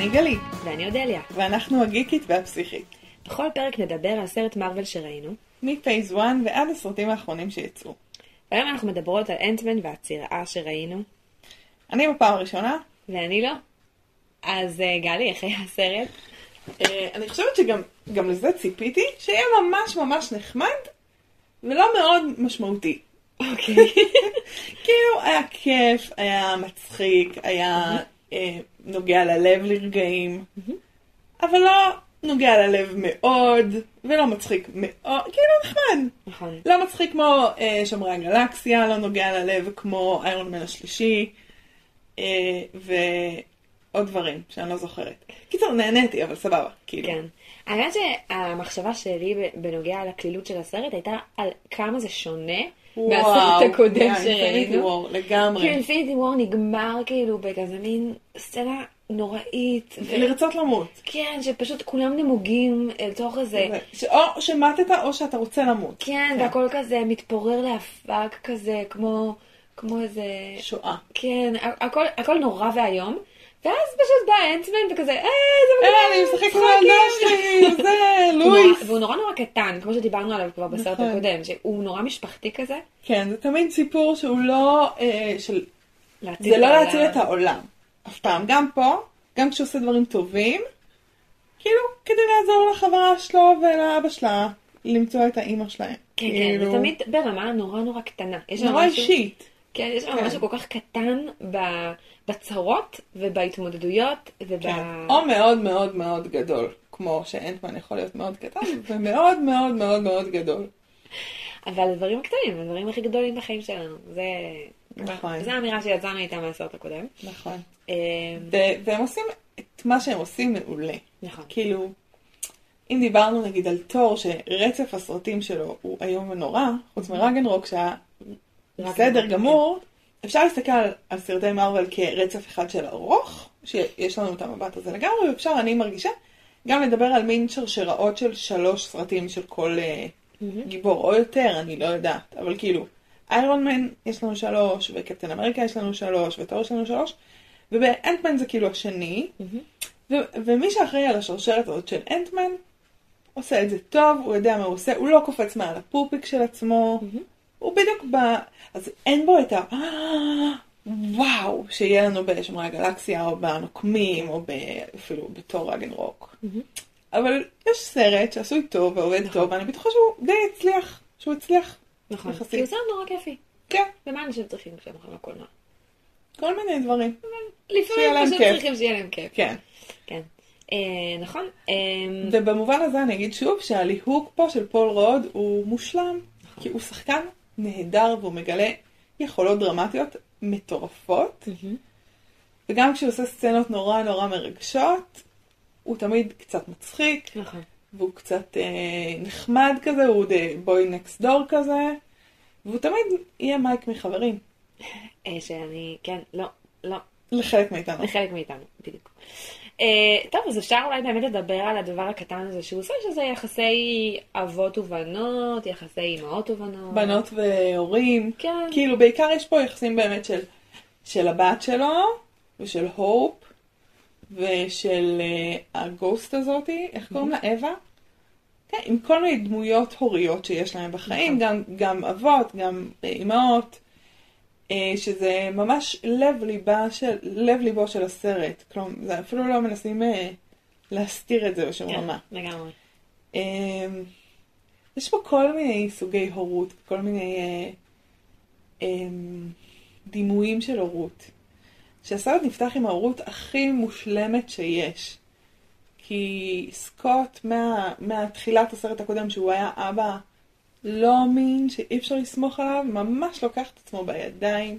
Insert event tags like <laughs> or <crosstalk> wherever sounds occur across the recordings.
אני גלי, ואני אודליה. ואנחנו הגיקית והפסיכית. בכל פרק נדבר על סרט מארוול שראינו, מפייס 1 ועד הסרטים האחרונים שיצאו. והיום אנחנו מדברות על אנטמן והצירה שראינו, אני בפעם הראשונה. ואני לא. אז אה, גלי, איך היה הסרט? אה, אני חושבת שגם גם לזה ציפיתי, שיהיה ממש ממש נחמד, ולא מאוד משמעותי. אוקיי. <laughs> כאילו, היה כיף, היה מצחיק, היה אה, נוגע ללב לרגעים, אבל לא נוגע ללב מאוד, ולא מצחיק מאוד, כאילו נחמד. נכון. לא מצחיק כמו אה, שומרי הגלקסיה, לא נוגע ללב כמו איירון מן השלישי, אה, ועוד דברים שאני לא זוכרת. קיצור, נהניתי, אבל סבבה, כאילו. כן. האמת שהמחשבה שלי בנוגע לקלילות של הסרט הייתה על כמה זה שונה מהסרט הקודם מהאינפיניטי שראינו. וור, לגמרי. כי אינפיניטי וור נגמר כאילו בכזה מין סצנה נוראית. ו- לרצות למות. כן, שפשוט כולם נמוגים אל תוך איזה... או שמטת או שאתה רוצה למות. כן, והכל כזה מתפורר לאבק כזה, כמו, כמו איזה... שואה. כן, הכל, הכל נורא ואיום. ואז פשוט בא אנטמן וכזה, אה, זה אה, אני משחק עם הילדה שלי, <laughs> זה, לואיס. והוא נורא נורא קטן, כמו שדיברנו עליו כבר בסרט נכון. הקודם, שהוא נורא משפחתי כזה. כן, זה תמיד סיפור שהוא לא, אה, של... זה לא. להציל את העולם. אף פעם. גם פה, גם כשהוא עושה דברים טובים, כאילו, כדי לעזור לחברה שלו ולאבא שלה למצוא את האימא שלהם. כן, כן, כאילו, זה תמיד ברמה נורא נורא קטנה. נורא אישית. כן, יש שם כן. משהו כל כך קטן בצרות ובהתמודדויות וב... כן. או מאוד מאוד מאוד גדול, כמו שאנטמן יכול להיות מאוד קטן, <laughs> ומאוד מאוד מאוד מאוד גדול. אבל הדברים הקטנים, הדברים הכי גדולים בחיים שלנו. זה... נכון. זו האמירה שיצאנו איתה מהסרט הקודם. נכון. ו- והם עושים את מה שהם עושים מעולה. נכון. כאילו, אם דיברנו נגיד על תור, שרצף הסרטים שלו הוא איום ונורא, חוץ מרגנרוק שהיה בסדר כן. גמור, אפשר להסתכל על, סרטי מארוול כרצף אחד של ארוך, שיש לנו את המבט הזה לגמרי, ואפשר, אני מרגישה, גם לדבר על מין שרשראות של שלוש סרטים של כל אה, גיבור, או יותר, אני לא יודעת, אבל כאילו, איירון מן יש לנו שלוש, וקפטן אמריקה יש לנו שלוש, וטור יש לנו שלוש, ובאנטמן זה כאילו השני, ו- ומי שאחראי על השרשרת הזאת של אנטמן, עושה את זה טוב, הוא יודע מה הוא עושה, הוא לא קופץ מעל הפופיק של עצמו, הוא בדיוק ב... אז אין בו את ה... וואו, שיהיה לנו בשומרי הגלקסיה, או בנוקמים, או ב... אפילו בתור רגנרוק. אבל יש סרט שעשוי טוב ועובד טוב, ואני בטוחה שהוא די הצליח, שהוא הצליח. נכון. יחסית. כי הוא סרט נורא כיפי. כן, ומה אנשים צריכים כשהם הולכים לקולנוע? כל מיני דברים. לפעמים פשוט כיף. צריכים שיהיה להם כיף. כן. כן. אה, נכון. אה, ובמובן הזה אני אגיד שוב שהליהוק פה של פול רוד הוא מושלם, כי הוא שחקן נהדר והוא מגלה יכולות דרמטיות מטורפות, וגם כשהוא עושה סצנות נורא נורא מרגשות, הוא תמיד קצת מצחיק, נכון. והוא קצת אה, נחמד כזה, הוא בוי נקסט דור כזה, והוא תמיד יהיה מייק מחברים, אה, שאני, כן, לא, לא, לחלק מאיתנו. לחלק מאיתנו, בדיוק. אה, טוב, אז אפשר אולי באמת לדבר על הדבר הקטן הזה שהוא עושה, שזה יחסי אבות ובנות, יחסי אימהות ובנות. בנות והורים, כן. כאילו בעיקר יש פה יחסים באמת של, של הבת שלו, ושל הופ, ושל uh, הגוסט הזאתי, איך קוראים לה? אווה? כן, עם כל מיני דמויות הוריות שיש להם בחיים, גם, גם אבות, גם אימהות, אה, שזה ממש לב, ליבה של, לב ליבו של הסרט. כלומר, זה אפילו לא מנסים אה, להסתיר את זה בשום כן, רמה. לגמרי. אמ, יש פה כל מיני סוגי הורות, כל מיני אה, דימויים של הורות. שהסרט נפתח עם ההורות הכי מושלמת שיש. כי סקוט, מה, מהתחילת הסרט הקודם, שהוא היה אבא לא אמין, שאי אפשר לסמוך עליו, ממש לוקח את עצמו בידיים.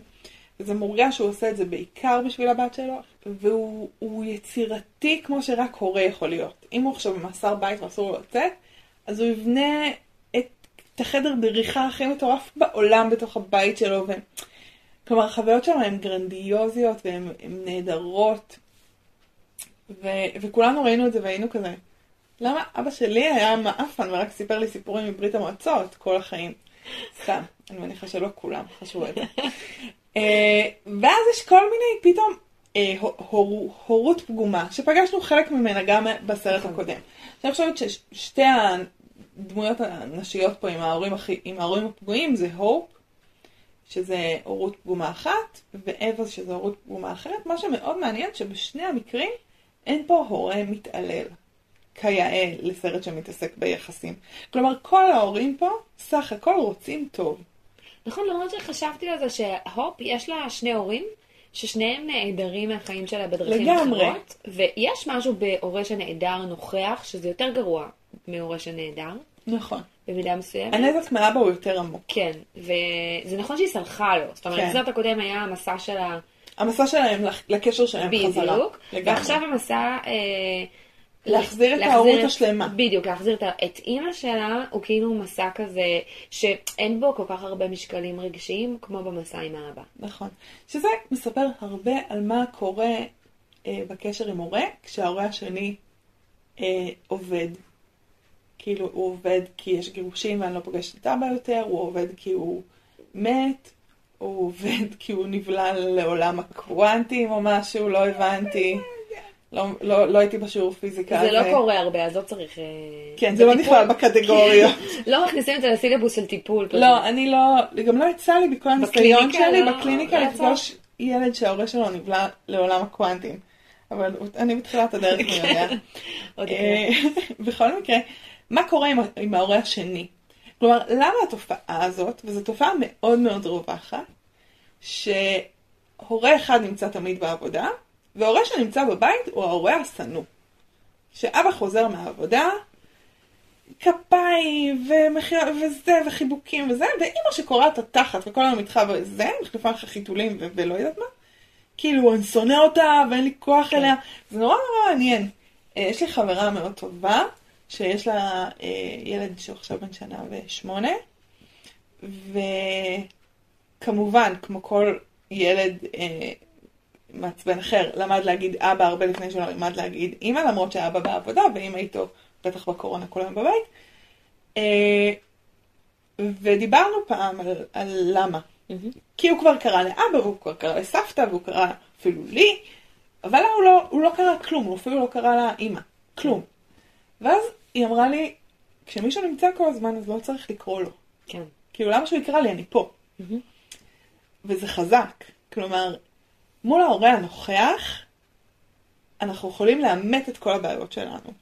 וזה מורגש שהוא עושה את זה בעיקר בשביל הבת שלו, והוא הוא יצירתי כמו שרק הורה יכול להיות. אם הוא עכשיו במאסר בית ואסור לו לצאת, אז הוא יבנה את, את החדר דריכה הכי מטורף בעולם בתוך הבית שלו. ו... כלומר, החוויות שם הן גרנדיוזיות והן הן נהדרות. ו... וכולנו ראינו את זה והיינו כזה, למה אבא שלי היה מעפן ורק סיפר לי סיפורים מברית המועצות כל החיים? סתם, אני מניחה שלא כולם חשבו את זה. אה, ואז יש כל מיני פתאום אה, הור, הורות פגומה, שפגשנו חלק ממנה גם בסרט נכון. הקודם. אני חושבת ששתי הדמויות הנשיות פה עם ההורים, עם ההורים הפגועים זה הופ, שזה הורות פגומה אחת, ואווה שזה הורות פגומה אחרת. מה שמאוד מעניין שבשני המקרים אין פה הורה מתעלל, כיאה לסרט שמתעסק ביחסים. כלומר, כל ההורים פה סך הכל רוצים טוב. נכון, למרות שחשבתי על זה שהופ, יש לה שני הורים, ששניהם נעדרים מהחיים שלה בדרכים לגמרי. אחרות, ויש משהו בהורה שנעדר נוכח, שזה יותר גרוע מהורה שנעדר, נכון. במידה מסוימת. הנזק מאבא הוא יותר עמוק. כן, וזה נכון שהיא סלחה לו, זאת אומרת, כן. בסרט הקודם היה המסע שלה המסע שלהם לקשר שלהם חזרה. בדיוק. ועכשיו המסע... אה, להחזיר את ההורות השלמה. בדיוק, להחזיר את, את אימא שלה, הוא כאילו מסע כזה, שאין בו כל כך הרבה משקלים רגשיים, כמו במסע עם האבא. נכון. שזה מספר הרבה על מה קורה אה, בקשר עם הורה, כשההורה השני אה, עובד. כאילו, הוא עובד כי יש גירושים ואני לא פוגשת את אבא יותר, הוא עובד כי הוא מת, הוא עובד <laughs> כי הוא נבלע לעולם הקוונטים או משהו, לא הבנתי. לא, לא, לא הייתי בשיעור פיזיקה. זה לא אז, אה, קורה הרבה, אז לא צריך... אה, כן, זה לא. נכלל בקטגוריה. <laughs> לא מכניסים את זה לסילבוס של טיפול. לא, אני לא, גם לא יצא לי בכל הניסיון שלי לא- בקליניקה לא? לפגוש ילד שההורה שלו נבלע לעולם הקוונטים. אבל אני בתחילת הדרך, <laughs> אני יודע. עוד אה. <laughs> בכל מקרה, מה קורה עם, עם ההורה השני? כלומר, למה התופעה הזאת, וזו תופעה מאוד מאוד רווחת, שהורה אחד נמצא תמיד בעבודה, והורה שנמצא בבית הוא ההורה השנוא. שאבא חוזר מהעבודה, כפיים ומחיה, וזה, וחיבוקים וזה, ואימא שקורעת את התחת וכל היום איתך וזה, מחליפה לך חיתולים ו- ולא יודעת מה, כאילו אני שונא אותה ואין לי כוח כן. אליה, זה נורא נורא מעניין. אה, יש לי חברה מאוד טובה, שיש לה אה, ילד שהוא עכשיו בן שנה ושמונה, וכמובן, כמו כל ילד אה, מעצבן אחר, למד להגיד אבא הרבה לפני שהוא למד להגיד אימא, למרות שאבא בעבודה ואימא איתו, בטח בקורונה כל היום בבית. אה, ודיברנו פעם על, על למה. מהמם. כי הוא כבר קרא לאבא, והוא כבר קרא לסבתא, והוא קרא אפילו לי, אבל הוא לא, הוא לא קרא כלום, הוא אפילו לא קרא לאימא, כלום. ואז היא אמרה לי, כשמישהו נמצא כל הזמן אז לא צריך לקרוא לו. כן. כאילו למה שהוא יקרא לי, אני פה. מהמם. וזה חזק. כלומר, מול ההורה הנוכח, אנחנו יכולים לאמת את כל הבעיות שלנו.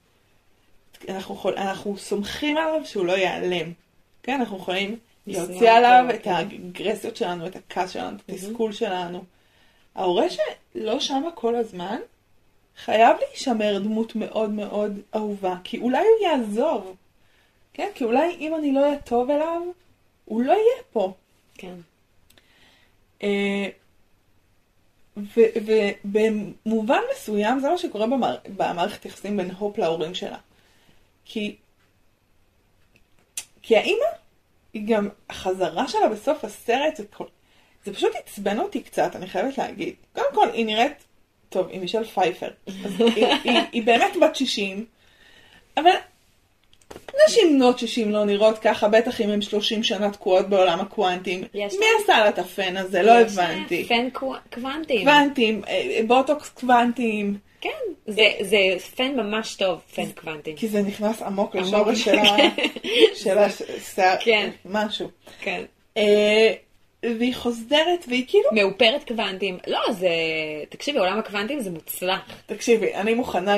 אנחנו, יכול, אנחנו סומכים עליו שהוא לא ייעלם. כן, אנחנו יכולים להוציא עליו. את האגרסיות שלנו, את הכעס שלנו, את התסכול שלנו. ההורה שלא שמה כל הזמן, חייב להישמר דמות מאוד מאוד אהובה, כי אולי הוא יעזוב. כן, כי אולי אם אני לא אהיה טוב אליו, הוא לא יהיה פה. כן. אה, ובמובן מסוים זה מה שקורה במער- במערכת יחסים בין הופ להורים שלה. כי, כי האימא, היא גם, החזרה שלה בסוף הסרט, זה, כל, זה פשוט עצבן אותי קצת, אני חייבת להגיד. קודם כל, היא נראית, טוב, היא מישל פייפר. היא, היא, היא באמת בת 60, אבל נשים בנות 60 לא נראות ככה, בטח אם הן 30 שנה תקועות בעולם הקוונטים. יש מי עשה לה את הפן הזה? לא יש, אה, הבנתי. פן קוו- קוונטים. קוונטים, אה, בוטוקס קוונטים, כן, זה, זה פן ממש טוב, פן קוונטים. כי זה נכנס עמוק. לשורש של ה- של <laughs> השיער, כן. משהו. כן. והיא חוזרת, והיא כאילו, מאופרת קוונטים. לא, זה... תקשיבי, עולם הקוונטים זה מוצלח. תקשיבי, אני מוכנה,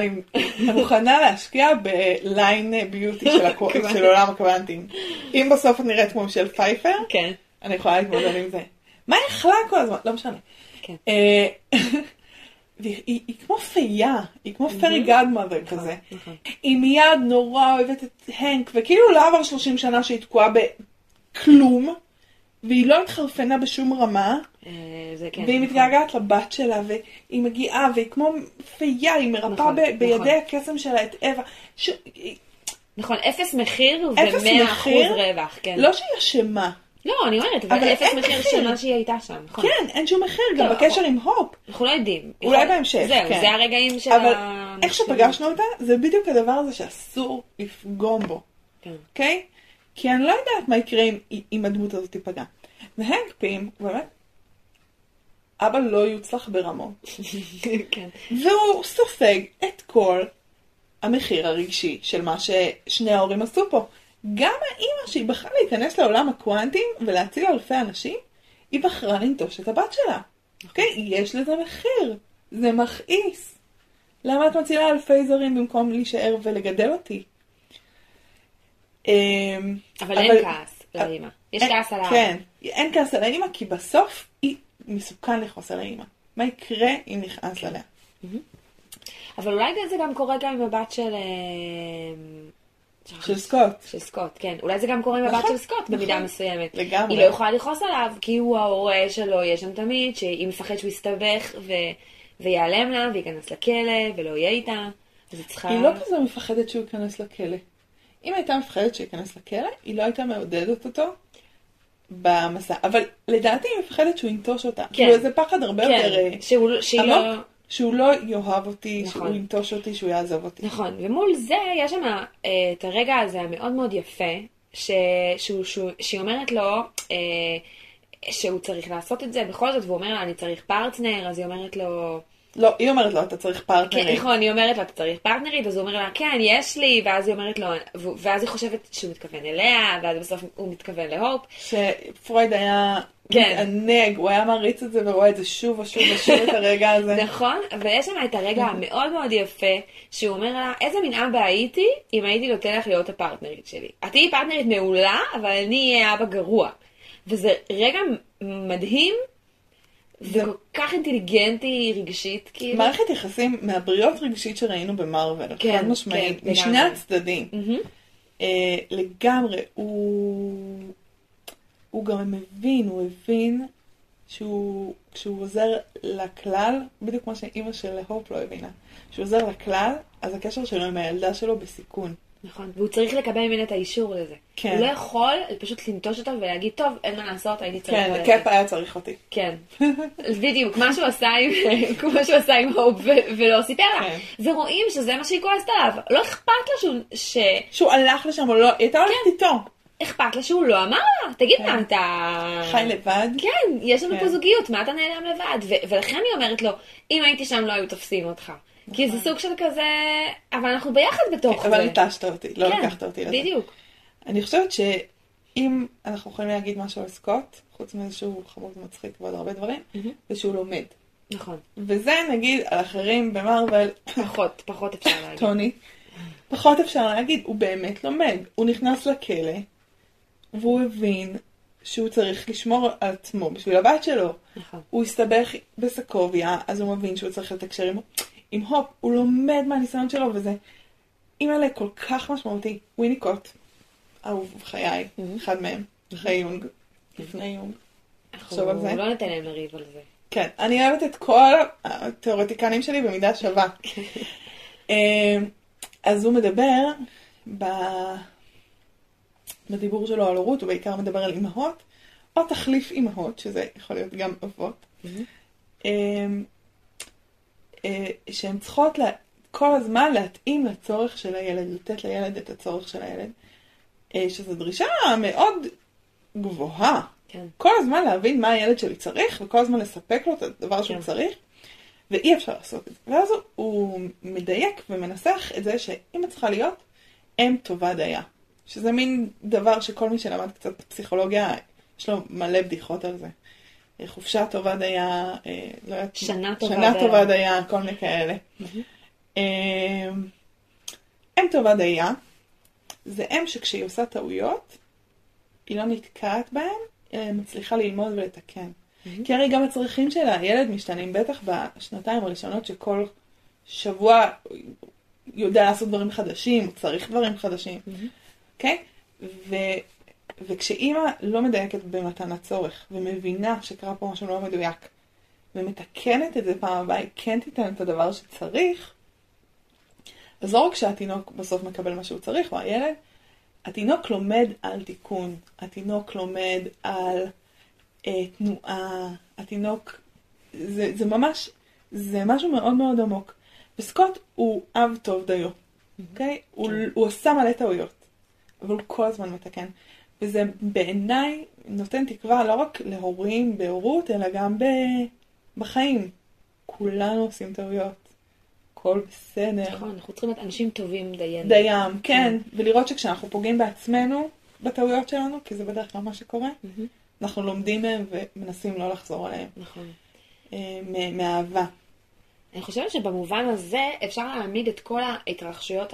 מוכנה להשקיע בליין ביוטי של הקו-. של עולם הקוונטים. אם בסוף את נראית כמו של פייפר, כן. אני יכולה להתמודד עם זה. מה היא אכלה כל הזמן? לא משנה. כן. אה, <laughs> והיא היא- היא כמו פייה, היא כמו פרי גאדמאדר כזה. נכון. היא מיד נורא אוהבת את הנק, וכאילו לא עבר 30 שנה שהיא תקועה בכלום, והיא לא התחרפנה בשום רמה, אה, זה כן. והיא נכון. מתגעגעת לבת שלה, והיא מגיעה, והיא כמו פייה, היא מרפאה נכון, ב- בידי נכון. הקסם שלה את אווה. ש... נכון, אפס מחיר ומאה אחוז? רווח, כן. לא שהיא אשמה, לא, אני אומרת, אבל אבל אפס מחיר. של מה שהיא הייתה שם, נכון. כן, אין שום מחיר, גם לא, בקשר עם הופ. אנחנו לא יודעים. אולי יכול- בהמשך, זהו, כן. זה הרגעים של אבל ה... איך שפגשנו אותה, זה בדיוק הדבר הזה שאסור לפגום בו. כן. אוקיי? כי אני לא יודעת מה יקרה אם, אם הדמות הזאת תיפגע. והנק פים, באמת, אבא לא יוצלח ברמות, <laughs> כן. והוא סופג את כל המחיר הרגשי של מה ששני ההורים עשו פה. גם האימא שהיא בחרה להיכנס לעולם הקוונטים ולהציל אלפי אנשים, היא בחרה לנטוש את הבת שלה. אוקיי? יש לזה מחיר. זה מכעיס. למה את מצילה אלפי זרים במקום להישאר ולגדל אותי? אמ, אבל אין כעס לאמא. יש כעס על האבא. כן, אין כעס על האמא, כי בסוף היא מסוכן לכעוס על האמא. מה יקרה אם נכעס עליה? אבל אולי זה גם קורה גם עם הבת של... אה, של סקוט. של סקוט, כן. אולי זה גם קורה עם הבת נכון, של סקוט במידה נכון. מסוימת. לגמרי. היא לא יכולה לכעוס עליו, כי הוא ההורה שלו, יש שם תמיד, שהיא מפחדת שהוא יסתבך ו... ויעלם לה, וייכנס לכלא, ולא יהיה איתה. היא לא כזה מפחדת שהוא ייכנס לכלא. אם הייתה מפחדת שהוא ייכנס לכלא, היא לא הייתה מעודדת אותו במסע. אבל לדעתי היא מפחדת שהוא ינטוש אותה. כן. כאילו איזה פחד הרבה יותר אה, כן, שהוא, שהיא לא... עמוק, שהוא לא יאהב אותי, נכון. שהוא ינטוש אותי, שהוא יעזוב אותי. נכון, ומול זה יש שם אה, את הרגע הזה המאוד מאוד יפה, ש... שהוא, שהוא, שהיא אומרת לו אה, שהוא צריך לעשות את זה בכל זאת, והוא אומר לה, אני צריך פרטנר, אז היא אומרת לו, לא, היא אומרת לו, אתה צריך כן, פרטנרים. נכון, היא אומרת לו, אתה צריך פרטנרית, אז הוא אומר לה, כן, יש לי, ואז היא אומרת לו, ואז היא חושבת שהוא מתכוון אליה, ואז בסוף הוא מתכוון להופ. שפרויד היה כן. מתענג, הוא היה מעריץ את זה ורואה את זה שוב ושוב ושוב את הרגע הזה. <laughs> נכון, ויש שם את הרגע <laughs> המאוד מאוד יפה, שהוא אומר לה, איזה מין אבא הייתי אם הייתי נותן לך להיות הפרטנרית שלי. את תהיי פרטנרית מעולה, אבל אני אהיה אבא גרוע. וזה רגע מדהים, וכל כך אינטליגנטי רגשית, כאילו. מערכת יחסים מהבריאות רגשית שראינו במרוויל, כן, חד משמעית, כן, משני לגמרי. הצדדים. מהמם. אה, לגמרי, הוא, הוא גם מבין, הוא הבין שהוא, כשהוא עוזר לכלל, בדיוק כמו שאימא של הופ לא הבינה, כשהוא עוזר לכלל, אז הקשר שלו עם הילדה שלו בסיכון. נכון, והוא צריך לקבל ממנה את האישור לזה. כן. הוא לא יכול פשוט לנטוש אותה ולהגיד, טוב, אין מה לעשות, הייתי צריך כן, ללכת." קאפ היה צריך אותי. כן, <laughs> בדיוק, מה שהוא עשה עם, <laughs> כמו שהוא עשה עם הופ ולא סיפר לה. כן. ורואים שזה מה שהיא כועסת עליו. לא אכפת לה שהוא, ש... שהוא הלך לשם, או לא, היא הייתה הולכת איתו. אכפת לה שהוא לא אמר לה. תגיד כן. מה, אתה... חי לבד. כן, יש לנו כן. פה זוגיות, מה אתה נעלם לבד? ולכן היא אומרת לו, אם הייתי שם לא היו תופסים אותך. כי זה סוג של כזה, אבל אנחנו ביחד בתוך זה. אבל נטשת אותי, לא כן, לקחת אותי לזה. בדיוק. אני חושבת שאם אנחנו יכולים להגיד משהו על סקוט, חוץ מזה שהוא חמוד ומצחיק ועוד הרבה דברים. זה שהוא לומד. נכון. וזה נגיד על אחרים במרוויל, פחות, פחות אפשר להגיד. טוני, פחות אפשר להגיד, הוא באמת לומד. הוא נכנס לכלא, והוא הבין שהוא צריך לשמור על עצמו בשביל הבת שלו. נכון. הוא הסתבך בסקוביה, אז הוא מבין שהוא צריך לתקשר עם, עם הופ, הוא לומד מהניסיון שלו, וזה אימא'לה כל כך משמעותי. ויניקוט, אהוב חיי, Mhm. אחד מהם, אחרי יונג, לפני יונג. אנחנו. לא ניתן להם לריב על זה. כן, אני אוהבת את כל התיאורטיקנים שלי במידה שווה. <laughs> אמ, אז הוא מדבר ב... בדיבור שלו על הורות, הוא בעיקר מדבר על אימהות, או תחליף אימהות, שזה יכול להיות גם אבות, אמ, אה, שהן צריכות לה, כל הזמן להתאים לצורך של הילד, לתת לילד את הצורך של הילד, אה, שזו דרישה מאוד גבוהה. כן. כל הזמן להבין מה הילד שלי צריך, וכל הזמן לספק לו את הדבר שהוא כן. צריך, ואי אפשר לעשות את זה. ואז הוא- הוא מדייק ומנסח את זה שאמא צריכה להיות אם טובה דייה. שזה מין דבר שכל מי שלמד קצת פסיכולוגיה, יש לו מלא בדיחות על זה. חופשה טובה דייה, אה, לא יודעת, שנה טובה שנה דייה. טובה דייה, כל מיני כאלה. אה, אם טובה דייה, זה אם שכשהיא עושה טעויות, היא לא נתקעת בהן, אלא היא מצליחה ללמוד ולתקן. כי הרי גם הצרכים של הילד משתנים, בטח בשנתיים הראשונות שכל שבוע יודע לעשות דברים חדשים, הוא צריך דברים חדשים, אוקיי? ו... וכשאימא לא מדייקת במתן הצורך, ומבינה שקרה פה משהו לא מדויק, ומתקנת את זה פעם הבאה, היא כן תיתן את הדבר שצריך, אז לא רק שהתינוק בסוף מקבל מה שהוא צריך, או הילד, התינוק לומד על תיקון, התינוק לומד על אה, תנועה, התינוק, זה, זה ממש, זה משהו מאוד מאוד עמוק. וסקוט הוא אב טוב דיו, אוקיי? הוא, הוא עושה מלא טעויות, אבל הוא כל הזמן מתקן. וזה בעיניי נותן תקווה לא רק להורים בהורות, אלא גם ב, בחיים. כולנו עושים טעויות. הכל בסדר. נכון, אנחנו צריכים להיות אנשים טובים דיינו. דיים, כן. ולראות שכשאנחנו פוגעים בעצמנו, בטעויות שלנו, כי זה בדרך כלל מה שקורה, אנחנו לומדים מהם ומנסים לא לחזור עליהם. נכון. אה, מאהבה. אני חושבת שבמובן הזה אפשר להעמיד את כל ההתרחשויות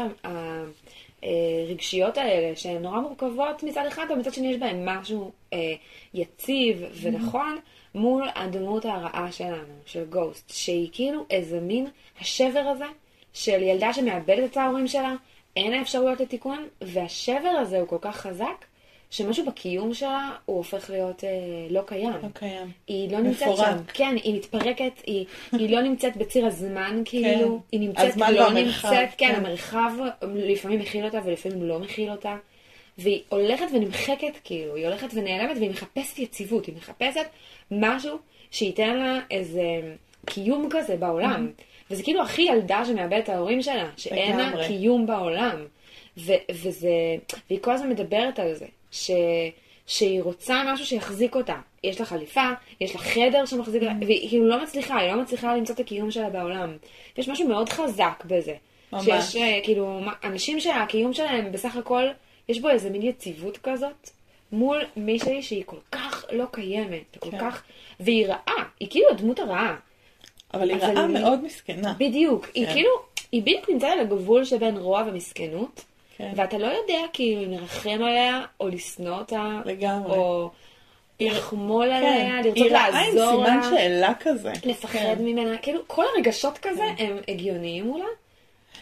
הרגשיות האלה, שהן נורא מורכבות מצד אחד, ומצד שני יש בהן משהו אה, יציב ונכון, מול הדמות הרעה שלנו, של גוסט, שהיא כאילו איזה מין השבר הזה של ילדה שמאבדת את ההורים שלה, אין לה אפשרויות לתיקון, והשבר הזה הוא כל כך חזק, שמשהו בקיום שלה הוא הופך להיות אה, לא קיים. לא קיים. היא לא נמצאת מפורק. שם. כן, היא מתפרקת, היא, היא לא נמצאת בציר הזמן, <laughs> כאילו, היא נמצאת, הזמן לא והמרחב, נמצאת, כן, כן. המרחב לפעמים מכיל אותה ולפעמים לא מכיל אותה. והיא הולכת ונמחקת, כאילו, היא הולכת ונעלמת והיא מחפשת יציבות, היא מחפשת משהו שייתן לה איזה קיום כזה בעולם. וזה כאילו הכי ילדה שמאבדת את ההורים שלה, שאין לה. קיום בעולם. ו- וזה, והיא כל הזמן מדברת על זה, ש- שהיא רוצה משהו שיחזיק אותה. יש לה חליפה, יש לה חדר שמחזיק אותה, והיא כאילו לא מצליחה, היא לא מצליחה למצוא את הקיום שלה בעולם. יש משהו מאוד חזק בזה. ממש. שיש אה, כאילו, אנשים שהקיום שלהם בסך הכל, יש בו איזה מין יציבות כזאת, מול מישהי שהיא כל כך לא קיימת, כל כן. כך, והיא רעה, היא כאילו הדמות הרעה. אבל היא רעה היא- מאוד מסכנה. בדיוק, היא כן. כאילו, היא בדיוק נמצאת על הגבול שבין רוע ומסכנות, כן. ואתה לא יודע כאילו אם לרחם עליה, או לשנוא אותה, לגמרי. או לחמול כן. עליה, לרצות היא רעה עם לעזור סימן לה, שאלה כזה. לפחד כן. ממנה, כאילו כל הרגשות כזה הם הגיוניים מולה.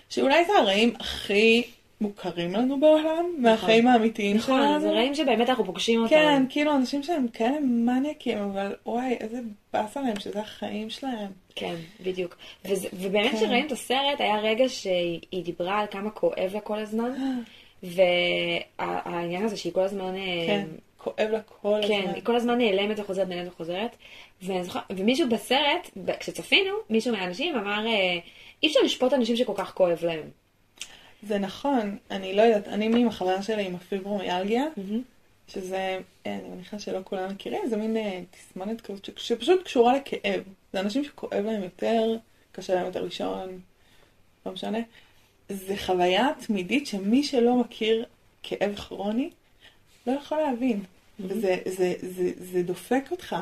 שאולי זה הרעים הכי מוכרים לנו בעולם, מהחיים האמיתיים נכון, שלנו. זה רעים שבאמת אנחנו פוגשים אותם. כן, כאילו אנשים שהם כאלה מניאקים, אבל וואי, איזה באסה להם שזה החיים שלהם. כן, בדיוק. וזה, ובאמת כן. כשראינו את הסרט, היה רגע שהיא היא דיברה על כמה כואב לה כל הזמן, <gasps> והעניין הזה שהיא כל הזמן... אה, כן, כואב לה כל כן, הזמן. היא כל הזמן נעלמת וחוזרת, נעלמת וחוזרת. ואני זוכר, ומישהו בסרט, כשצפינו, מישהו מהאנשים אמר, אה, אי אפשר לשפוט אנשים שכל כך כואב להם. זה נכון, אני לא יודעת, אני עם החברה שלי עם הפיברומיאלגיה, שזה, אה, אני מניחה שלא כולם מכירים, זה מין אה, תסמונת כזאת שפשוט קשורה לכאב. זה אנשים שכואב להם יותר, קשה להם יותר לישון, לא משנה. זה חוויה תמידית שמי שלא מכיר כאב כרוני, לא יכול להבין. וזה זה, זה, זה דופק אותך,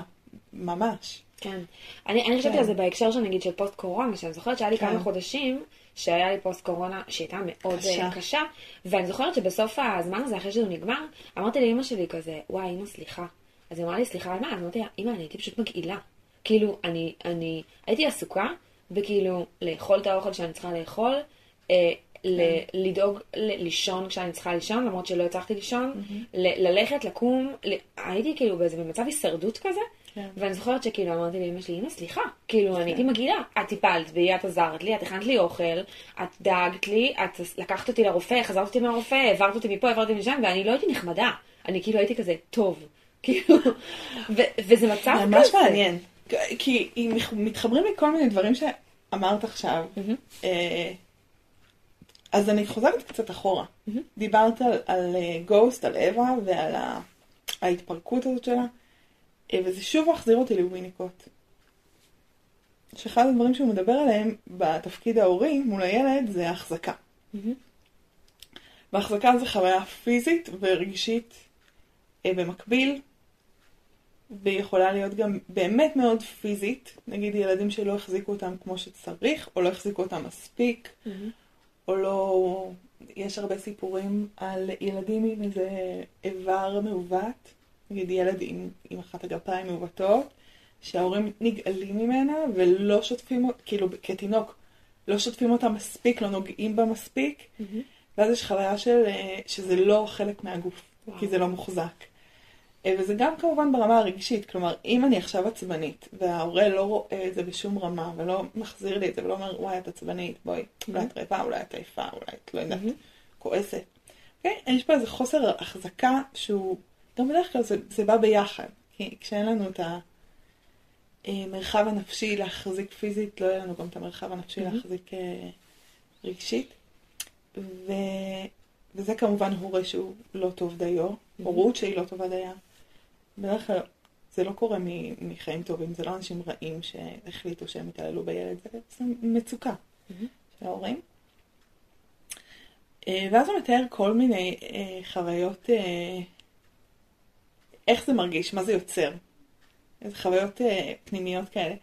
ממש. כן. אני, אני חשבתי כן. על זה בהקשר של נגיד של פוסט קורונה, שאני זוכרת שהיה לי כן. כמה חודשים שהיה לי פוסט קורונה שהייתה מאוד קשה. קשה. קשה, ואני זוכרת שבסוף הזמן הזה, אחרי שזה נגמר, אמרתי לאמא שלי כזה, וואי, אמא, סליחה. אז היא אמרה לי, סליחה על מה? אז אמרתי לה, אמא, אני הייתי פשוט מגעילה. כאילו, אני, אני הייתי עסוקה בכאילו לאכול את האוכל שאני צריכה לאכול, אה, ל- לדאוג ל- לישון כשאני צריכה לישון, למרות שלא הצלחתי לישון, ל- ללכת, לקום, ל- הייתי כאילו באיזה במצב הישרדות כזה, כן. ואני זוכרת שכאילו אמרתי לאמא שלי, אמא, סליחה, כאילו, אני הייתי מגעילה. את טיפלת בי, את עזרת לי, את הכנת לי אוכל, את דאגת לי, את לקחת אותי לרופא, חזרת אותי מהרופא, העברת אותי מפה, העברת אותי משם, ואני לא הייתי נחמדה. אני כאילו הייתי כזה, טוב. <laughs> כאילו, וזה מצב כזה. ממש מעניין. כי אם מתחברים לכל מיני דברים שאמרת עכשיו, אה, אז אני חוזרת קצת אחורה. דיברת על, על אה, גוסט, על אווה ועל ההתפרקות הזאת שלה, וזה שוב מחזיר אותי לוויניקוט. שאחד הדברים שהוא מדבר עליהם בתפקיד ההורי מול הילד זה החזקה. מהמם. והחזקה זה חוויה פיזית ורגשית אה, במקביל, והיא יכולה להיות גם באמת מאוד פיזית, נגיד ילדים שלא החזיקו אותם כמו שצריך, או לא החזיקו אותם מספיק, מהמם. או לא... יש הרבה סיפורים על ילדים עם איזה איבר מעוות, נגיד ילד עם, עם אחת הגפיים מעוותות, שההורים נגאלים ממנה ולא שוטפים, כאילו כתינוק, לא שוטפים אותה מספיק, לא נוגעים בה מספיק, מהמם. ואז יש חוויה של, אה, שזה לא חלק מהגוף, וואו. כי זה לא מוחזק. אה, וזה גם כמובן ברמה הרגשית, כלומר, אם אני עכשיו עצבנית, וההורה לא רואה את זה בשום רמה, ולא מחזיר לי את זה, ולא אומר, וואי, את עצבנית, בואי, אולי את רעבה, אולי את עייפה, אולי את לא יודעת, מהמם. כועסת. אוקיי? יש פה איזה חוסר החזקה שהוא, גם בדרך כלל זה, זה בא ביחד, כי כשאין לנו את המרחב הנפשי להחזיק פיזית, לא יהיה לנו גם את המרחב הנפשי מהמם. להחזיק אה, רגשית. ו... וזה כמובן הורה שהוא לא טוב דיו, הורות שהיא לא טובה דייה. בדרך כלל זה לא קורה מ- מחיים טובים, זה לא אנשים רעים שהחליטו שהם התעללו בילד, זה, זה מצוקה מהמם. של ההורים. אה, ואז הוא מתאר כל מיני אה, חוויות, איך זה מרגיש, מה זה יוצר. איזה חוויות אה, פנימיות כאלה.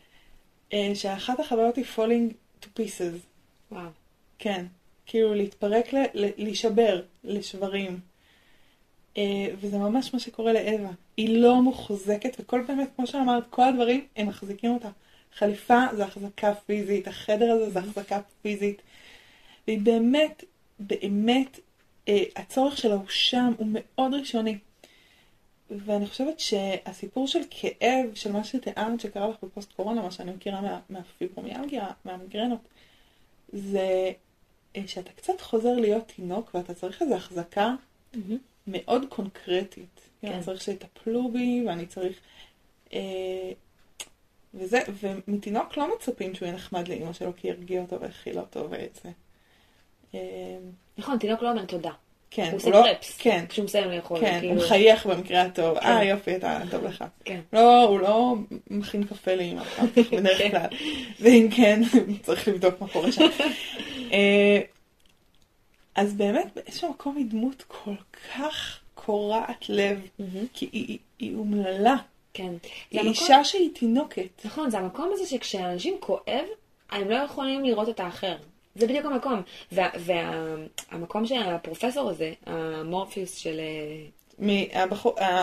אה, שאחת החוויות היא falling to pieces. וואו. כן, כאילו להתפרק, ל- ל- להישבר לשברים. אה, וזה ממש מה שקורה לאווה. היא לא מוחזקת, וכל באמת, כמו שאמרת, כל הדברים, הם מחזיקים אותה. חליפה זה החזקה פיזית, החדר הזה זה החזקה פיזית. והיא באמת, באמת, אה, הצורך שלה הוא שם, הוא מאוד ראשוני. ואני חושבת שהסיפור של כאב, של מה שתיארת שקרה לך בפוסט קורונה, מה שאני מכירה מה, מהפיברומיאלגיה, מהמיגרנות, זה אה, שאתה קצת חוזר להיות תינוק ואתה צריך איזו החזקה מהמם. מאוד קונקרטית. כן. אני צריך שיטפלו בי ואני צריך... אה, וזה, ומתינוק לא מצפים שהוא יהיה נחמד לאמא שלו כי ירגיע אותו ויכיל אותו ואת זה. אה, נכון, תינוק לא אומר תודה. כן, הוא עושה לא- טרפס. כן, כשהוא מסיים לאכול. כן, כאילו- הוא מחייך במקרה הטוב, כן. אה יופי, אתה טוב לך. כן. לא, הוא לא מכין קפה לאמא אחר <laughs> כך, בדרך כן. כלל. ואם כן, <laughs> צריך לבדוק מה קורה שם. <laughs> אה, אז באמת, באיזשהו מקום היא דמות כל כך קורעת לב. כי היא- היא אומללה. כן. היא המקום- אישה שהיא תינוקת. נכון, זה המקום הזה שכשאנשים כואב, הם לא יכולים לראות את האחר. זה בדיוק המקום. והמקום של הפרופסור הזה, המורפיוס של... אה, מהבחור, ה-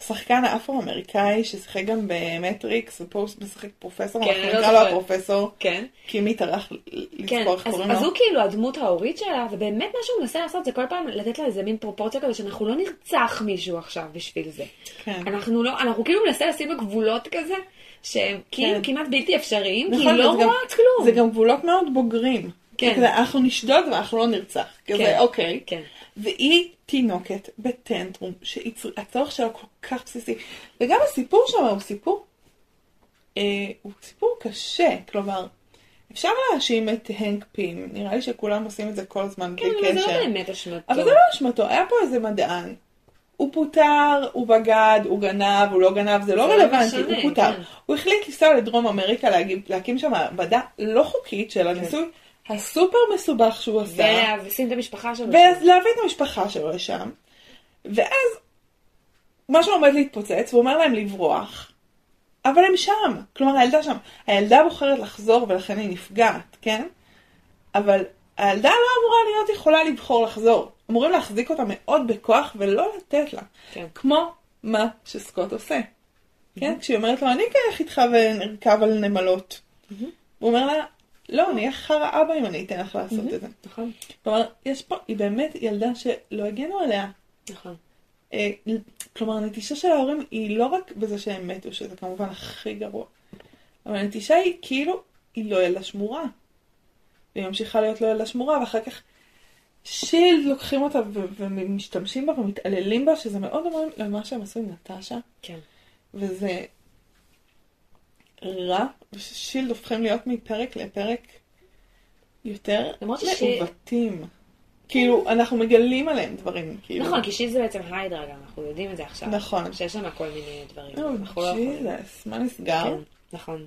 השחקן האפרו-אמריקאי ששיחק גם במטריקס, ופה הוא משחק פרופסור, כן, אנחנו לא נקרא לו. הפרופסור, כן. כי מי טרח כן, לזכור איך אז, קוראים אז לו. הוא כאילו הדמות ההורית שלה, ובאמת מה שהוא מנסה לעשות זה כל פעם לתת לה איזה מין פרופורציה כזה שאנחנו לא נרצח מישהו עכשיו בשביל זה. כן. אנחנו לא, אנחנו כאילו מנסה לשים לו גבולות כזה, שהם כאילו כן. כמעט בלתי אפשריים, כי נכון, היא לא רואה כלום. זה גם גבולות מאוד בוגרים. כן. זה כזה, אנחנו נשדוד ואנחנו לא נרצח. כזה, כן. אוקיי. כן. והיא תינוקת בטנטרום, שהצורך שלה כל כך בסיסי. וגם הסיפור שלה הוא סיפור, אה, הוא סיפור קשה. כלומר, אפשר להאשים את הנק פים, נראה לי שכולם עושים את זה כל הזמן כן, בלי אבל זה קשר. לא באמת אשמתו. אבל זה לא אשמתו, היה פה איזה מדען. הוא פוטר, הוא בגד, הוא גנב, הוא לא גנב, זה לא לא רלוונטי, הוא פוטר. כן. הוא החליט לנסוע לדרום אמריקה להקים שם מעבדה לא חוקית של הניסוי הסופר מסובך שהוא עשה, ולשים את המשפחה שלו. ולהביא את המשפחה שלו לשם. ואז משהו עומד להתפוצץ, והוא אומר להם לברוח, אבל הם שם, כלומר הילדה שם. הילדה בוחרת לחזור ולכן היא נפגעת, כן? אבל הילדה לא אמורה להיות יכולה לבחור לחזור. אמורים להחזיק אותה מאוד בכוח ולא לתת לה. כן. כמו מה שסקוט עושה. כן? כשהיא אומרת לו, אני אקח איתך ונרכב על נמלות. הוא אומר לה, לא, אני אהיה חרא אבא אם אני אתן לך לעשות את זה. נכון, כלומר, יש פה, היא באמת ילדה שלא הגנו עליה. נכון. אה, כלומר, הנטישה של ההורים היא לא רק בזה שהם מתו, שזה כמובן הכי גרוע, אבל הנטישה היא כאילו, היא לא ילדה שמורה. והיא ממשיכה להיות לא ילדה שמורה, ואחר כך שילד לוקחים אותה ומשתמשים בה ומתעללים בה, שזה מאוד דומה למה שהם עשו עם נטשה, כן. וזה רע, וששילד הופכים להיות מפרק לפרק יותר מעוותים. כאילו, אנחנו מגלים עליהם דברים, כאילו. נכון, כי שיט זה בעצם היידרה גם, אנחנו יודעים את זה עכשיו. נכון. שיש שם כל מיני דברים. או, אנחנו לא יכולים. מה נסגר? כן, נכון.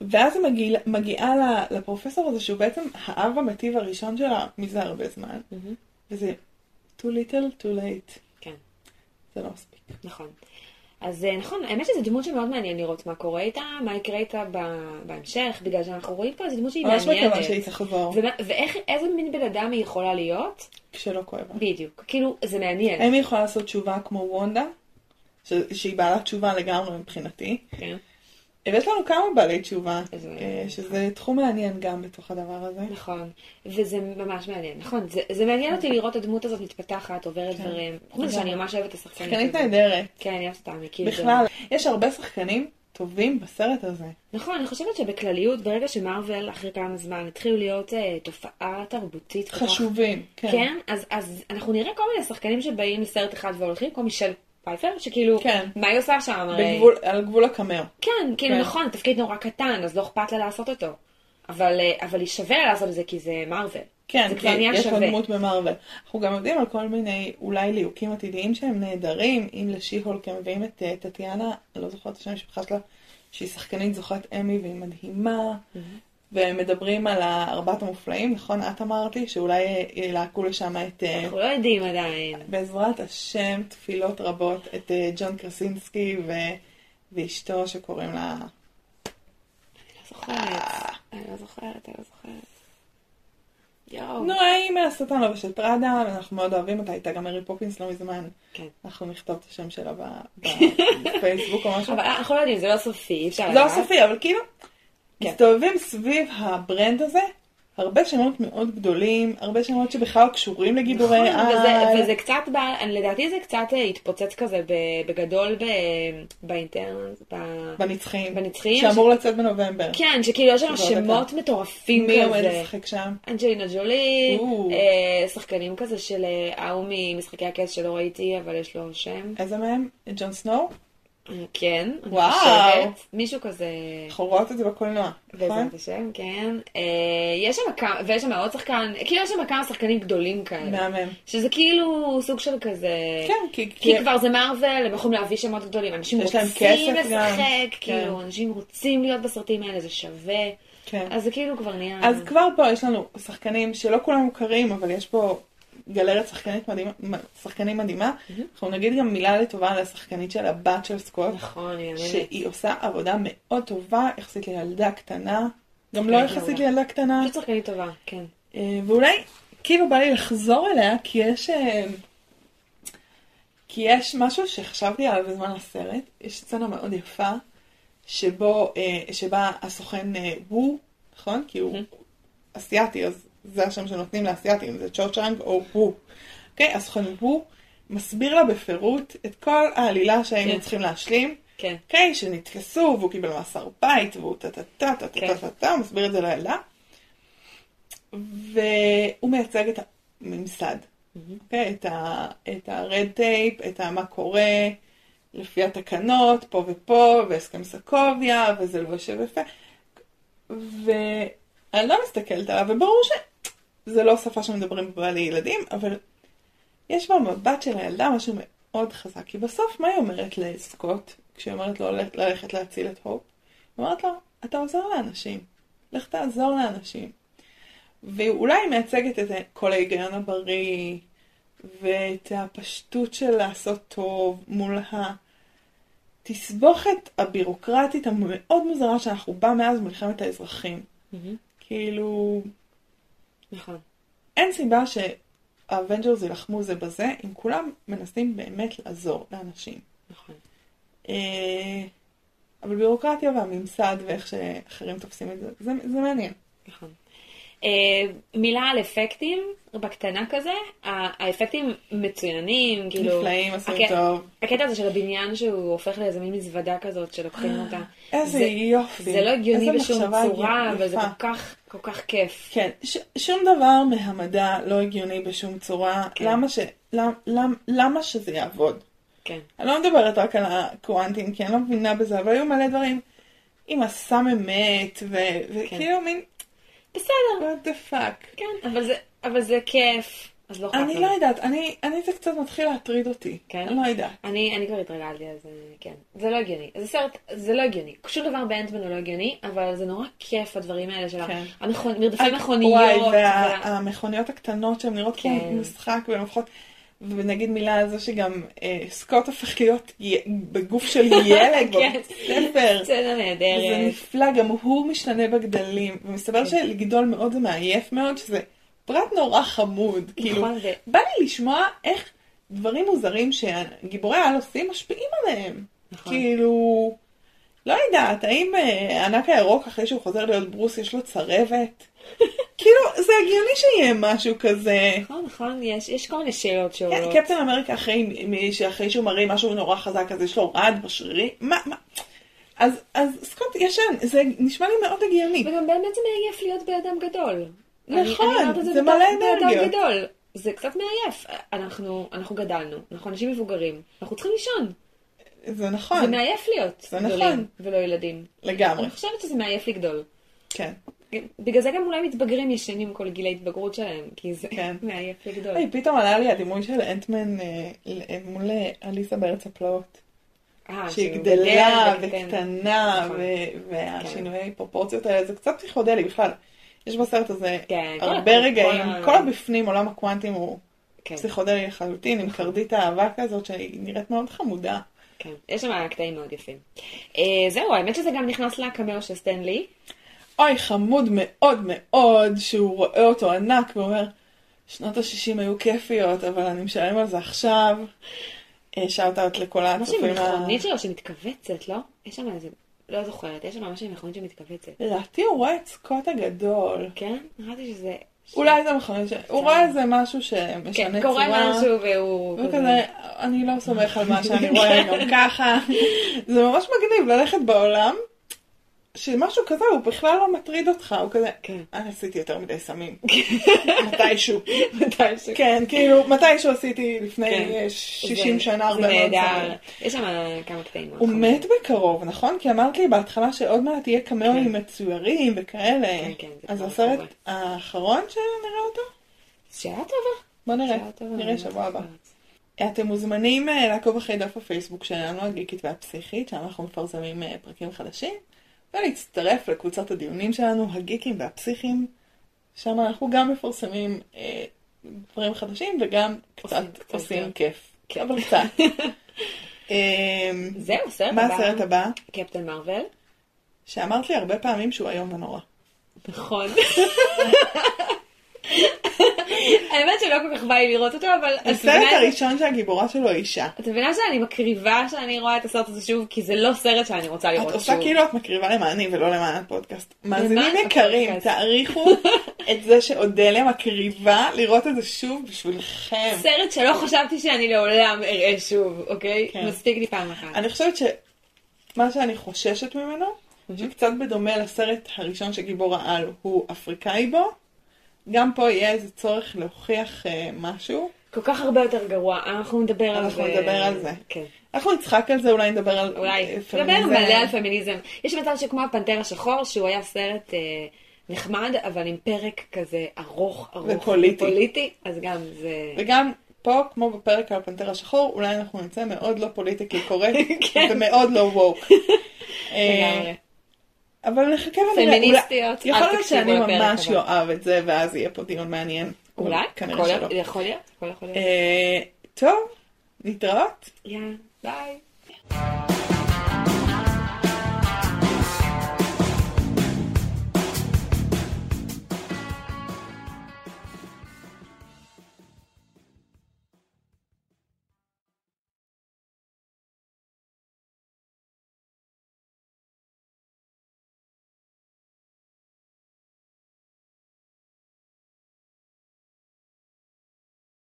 ואז היא מגיע- מגיעה לפרופסור הזה, שהוא בעצם האב המטיב הראשון שלה מזה הרבה זמן, מהמם, וזה too little, too late. כן, זה לא מספיק. נכון. אז אה, נכון, האמת שזו דמות שמאוד מעניין לראות מה קורה איתה, מה יקרה איתה בהמשך, בגלל שאנחנו רואים פה איזו דמות שהיא ממש מקווה מעניינת. שהיא תחזור, ומה- ואיך, איזה מין בן אדם היא יכולה להיות? כשלא כואב. בדיוק. כאילו, זה מעניין. האם היא יכולה לעשות תשובה כמו וונדה? שהיא בעלת תשובה לגמרי מבחינתי. כן, ויש לנו כמה בעלי תשובה, אה. שזה תחום מעניין גם בתוך הדבר הזה. נכון. וזה ממש מעניין. נכון, זה, זה מעניין אותי לראות את הדמות הזאת מתפתחת, עוברת כן. דברים. חוץ מזה שאני ממש אוהבת את השחקנית שחקנית. נהדרת. כן, אני אוהבת אותה, אני כאילו... בכלל, יש הרבה שחקנים טובים בסרט הזה. נכון, אני חושבת שבכלליות, ברגע שמרוויל אחרי כמה זמן התחילו להיות אה, תופעה תרבותית. כך- חשובים, כן. כן, אז, אז אנחנו נראה כל מיני שחקנים שבאים לסרט אחד והולכים, כמו מישל פייפר, שכאילו, כן. מה היא עושה שם? הרי- בגבול, על גבול הקמר. כן, כאילו כן. נכון, תפקיד נורא קטן, אז לא אכפת לה לעשות אותו. אבל, אה, אבל היא שווה לה לעשות את זה כי זה מרוויל. כן, זה כי כבר נהיה יש שווה. דמות במרוויל. אנחנו גם יודעים על כל מיני אולי ליהוקים עתידיים שהם נהדרים, אם לשי-הולק הם מביאים את אה, טטיאנה, אני לא זוכרת את השם המשפחה שלה, שהיא שחקנית זוכת אמי והיא מדהימה, והם מדברים על הארבעת המופלאים, נכון? את אמרת לי שאולי אה, ילהקו לשם את, אה, אנחנו לא יודעים עדיין. בעזרת השם, תפילות רבות, את אה, ג'ון קרסינסקי ו... ואשתו שקוראים לה... לא זוכרת. אני לא זוכרת, אני לא זוכרת. יואו. נו, היא מהשטן לובש של פראדה, ואנחנו מאוד אוהבים אותה, הייתה גם מרי פופינס לא מזמן. כן. אנחנו נכתוב את השם שלה <laughs> בפייסבוק או משהו. אבל אנחנו לא יודעים, זה לא סופי, אפשר לא לדעת. סופי, אבל כאילו, כן. מסתובבים סביב ה brand הזה, הרבה שמות מאוד גדולים, הרבה שמות שבכלל קשורים לגיבורי נכון, וזה, על. וזה קצת, בא, לדעתי זה קצת אה, התפוצץ כזה בגדול ב, באינטרנט, ב, בנצחים. בנצחיים. שאמור לצאת בנובמבר. כן, שכאילו יש עוד שמות מטורפים מי עומד כזה. לשחק שם? אנג'לינה ג'ולי. אה, שחקנים כזה של אה, ההוא ממשחקי הכס שלא ראיתי, אבל יש לו שם. איזה מהם? ג'ון סנואו? כן, אני וואו. חושבת. מישהו כזה, אנחנו רואות את זה בקולנוע. נכון? בעזרת השם, כן. אה, יש שם כמה, ויש שם עוד שחקן, כאילו יש שם כמה שחקנים גדולים כאלה. מהמם. שזה כאילו סוג של כזה... כן, כי... כי כבר זה מארוול, הם יכולים להביא שמות גדולים, אנשים רוצים. לשחק, כן. כאילו, אנשים רוצים להיות בסרטים האלה, זה שווה. כן. אז זה כאילו כבר נהיה... אז כבר פה יש לנו שחקנים שלא כולם מוכרים, אבל יש פה גלרת שחקנית מדהימה, שחקנים מדהימה. אנחנו נגיד גם מילה לטובה על השחקנית של הבת של סקוט, נכון, היא. שהיא עושה עבודה מאוד טובה יחסית לילדה קטנה, גם לא כן, יחסית. לילדה קטנה, פשוט שחקנית טובה, כן. אה, ואולי כאילו בא לי לחזור אליה, כי יש... אה, כי יש משהו שחשבתי עליו בזמן הסרט, יש סצנה מאוד יפה, שבו, אה, שבה הסוכן וו, נכון? כי הוא אסיאתי, אז זה השם שנותנים לאסייתים, זה צ'וצ'אנג או וו. אוקיי? הסוכן וו מסביר לה בפירוט את כל העלילה שהיינו כן. צריכים להשלים. כן. אוקיי? שנתפסו, והוא קיבל מאסר בית, והוא טה-טה-טה, טה-טה-טה, כן. טה-טה, הוא מסביר את זה לילדה. והוא מייצג את הממסד, אוקיי? את ה-red tape, את מה קורה לפי התקנות, פה ופה, והסכם סקוביה, וזה לא יושב יפה. ואני לא מסתכלת עליו, וברור שזה לא שפה שמדברים בה לילדים, אבל יש במבט של הילדה משהו מאוד חזק, כי בסוף מה היא אומרת לסקוט, כשהיא אומרת לו ללכת- להציל את הופ? היא אומרת לו, אתה עוזר לאנשים, לך תעזור לאנשים. ואולי היא מייצגת את כל ההיגיון הבריא, ואת הפשטות של לעשות טוב מול התסבוכת הבירוקרטית המאוד מוזרה שאנחנו בה מאז מלחמת האזרחים. כאילו, נכון. אין סיבה שה Avengers יילחמו זה בזה, אם כולם מנסים באמת לעזור לאנשים. נכון. אה, אבל ביורוקרטיה והממסד ואיך שאחרים תופסים את זה, זה, זה מעניין. נכון. אה, מילה על אפקטים, בקטנה כזה, האפקטים מצוינים, כאילו... נפלאים, עושים הקטע- טוב. הקטע הזה של הבניין שהוא הופך לאיזה מין מזוודה כזאת שלוקחים אותה. איזה זה- יופי. זה לא הגיוני בשום צורה, יפה. וזה כל כך, כל כך כיף. כן, ש- שום דבר מהמדע לא הגיוני בשום צורה. כן. למה, ש- למ, למ, למה שזה יעבוד? כן. אני לא מדברת רק על הקוונטים, כי אני לא מבינה בזה, אבל היו מלא דברים עם הסם אמת, ו- וכאילו מין, בסדר, what the fuck. כן, אבל זה, אבל זה כיף, אז לא אני לא. יודעת, אני, אני זה קצת מתחיל להטריד אותי. כן? אני לא יודעת. אני, אני כבר התרגלתי, אז אה, כן. זה לא הגיוני. זה סרט, זה לא הגיוני. שום דבר באנטמן הוא לא הגיוני, אבל זה נורא כיף הדברים האלה של כן. המכונ... מרדפי וואי, מכוניות. וה- והמכוניות הקטנות שהן נראות כמו כן. משחק והן הופכות, ונגיד מילה על זה שגם אה, סקוט הופך להיות י- בגוף של <laughs> ילד כן. בספר. סצנה נהדרת. נפלא, גם הוא משתנה בגדלים, ומסתבר כן. שלגדול מאוד זה מעייף מאוד, שזה פרט נורא חמוד. כאילו, נכון, ו- בא לי לשמוע איך דברים מוזרים שגיבורי העל עושים משפיעים עליהם. נכון. כאילו, לא יודעת, האם אה, הענק הירוק אחרי שהוא חוזר להיות ברוס יש לו צרבת? <laughs> כאילו, זה הגיוני שיהיה משהו כזה. נכון, נכון, יש, יש כל מיני שאלות שעולות. קפטן אמריקה אחרי, שאחרי שהוא מראה משהו נורא חזק, אז יש לו רעד בשרירים? מה, מה? אז, אז סקוט ישן, זה נשמע לי מאוד הגיוני. וגם באמת זה מעייף להיות באדם גדול. נכון, אני, אני את זה מלא אנרגיות. גדול. זה קצת מעייף. אנחנו, אנחנו גדלנו, אנחנו אנשים מבוגרים, אנחנו צריכים לישון. זה נכון, זה מעייף להיות זה גדולים נכון. ולא ילדים. לגמרי, אני חושבת שזה מעייף לגדול. כן. בגלל זה גם אולי מתבגרים ישנים כל גיל ההתבגרות שלהם, כי זה כן. <laughs> מעייף לגדול. היי, פתאום עלה לי הדימוי של אנטמן אה, מול אה, אליסה בארץ הפלאות. אה, שהיא גדלה. וקטנה, נכון. והשינויי פרופורציות האלה, זה קצת פסיכודלי בכלל. יש בסרט הזה כן, כל הרבה רגעים, כל הבפנים, עולם הקוונטים הוא כן, פסיכודלי לחלוטין, עם קרדית האבק הזאת שהיא נראית מאוד חמודה. כן. יש שם קטעים מאוד יפים. אה, זהו, האמת שזה גם נכנס לקמאו של סטן לי. אוי, חמוד מאוד מאוד, שהוא רואה אותו ענק ואומר, שנות ה-60 היו כיפיות, אבל אני משלם על זה עכשיו. שאוט אאוט לכל משהו הצופים. עם ה- מכונית שלו שמתכווצת, לא? יש שם איזה, לא זוכרת, יש שם משהו עם מכונית שמתכווצת. לדעתי הוא רואה את סקוט הגדול. כן? נראיתי שזה... אולי זה מכונית ש... הוא רואה איזה משהו שמשנה כן, צורה. קורה משהו והוא... וכזה, אני לא סומך על מה שאני רואה גם ככה. זה ממש מגניב ללכת בעולם, שמשהו כזה הוא בכלל לא מטריד אותך, הוא כזה, כן. אני עשיתי יותר מדי סמים. <laughs> מתישהו. מתישהו. כן, כאילו, מתישהו עשיתי לפני כן. אה, 60 זה- שנה הרבה זה מאוד נהדר. סמים. יש שם כמה קטעים. הוא. מת בקרוב, נכון? כי אמרת לי בהתחלה שעוד מעט יהיה קמאוים כן. מצוירים וכאלה. כן, כן, אז הסרט. האחרון שנראה אותו? שאלה טובה. בוא נראה, נראה שבוע הבא. אתם מוזמנים אה, לעקוב אחרי דף הפייסבוק שלנו, הגיקית והפסיכית, שם אנחנו מפרסמים אה, פרקים חדשים, ולהצטרף לקבוצת הדיונים שלנו, הגיקים והפסיכים, שם אנחנו גם מפרסמים אה, דברים חדשים וגם קצת עושים קצת עושים יותר. כיף, כן. אבל קצת. <laughs> אמ, זהו, סרט מה הבא. הסרט הבא? קפטן מרוויל. שאמרת לי הרבה פעמים שהוא איום ונורא. נכון. <laughs> האמת שלא כל כך בא לי לראות אותו, אבל את הסרט את- הראשון שהגיבורה שלו אישה. את מבינה שאני מקריבה שאני רואה את הסרט הזה שוב, כי זה לא סרט שאני רוצה את לראות שוב. עושה כאילו את מקריבה למעני ולא למען הפודקאסט. מאזינים יקרים. תעריכו את זה שאודליה מקריבה לראות את זה שוב בשבילכם. סרט שלא חשבתי שאני לעולם אראה שוב, אוקיי? כן. מספיק לי פעם אחת. אני חושבת שמה שאני חוששת ממנו, שקצת בדומה לסרט הראשון שגיבור העל הוא אפריקאי בו, גם פה יהיה איזה צורך להוכיח אה, משהו. כל כך הרבה יותר גרוע, אנחנו נדבר על זה. אנחנו נדבר על זה. כן. אנחנו נצחק על זה, אולי נדבר על אולי. אה, נדבר פמיניזם. מלא על פמיניזם. יש מצב שכמו הפנתר השחור, שהוא היה סרט אה, נחמד, אבל עם פרק כזה ארוך, ארוך. ופוליטי. ופוליטי, אז גם זה... וגם פה, כמו בפרק על הפנתר השחור, אולי אנחנו נצא מאוד לא politically correct, <laughs> כן. ומאוד לא woke. <laughs> אה, לגמרי. אבל נחכה ונראה. פמיניסטיות, אולי- יכול להיות שאני ממש. אוהב את זה, ואז יהיה פה דיון מעניין. אולי? כנראה שלא. יכול להיות, הכל יכול להיות. אה, טוב, להתראות. יאללה, ביי.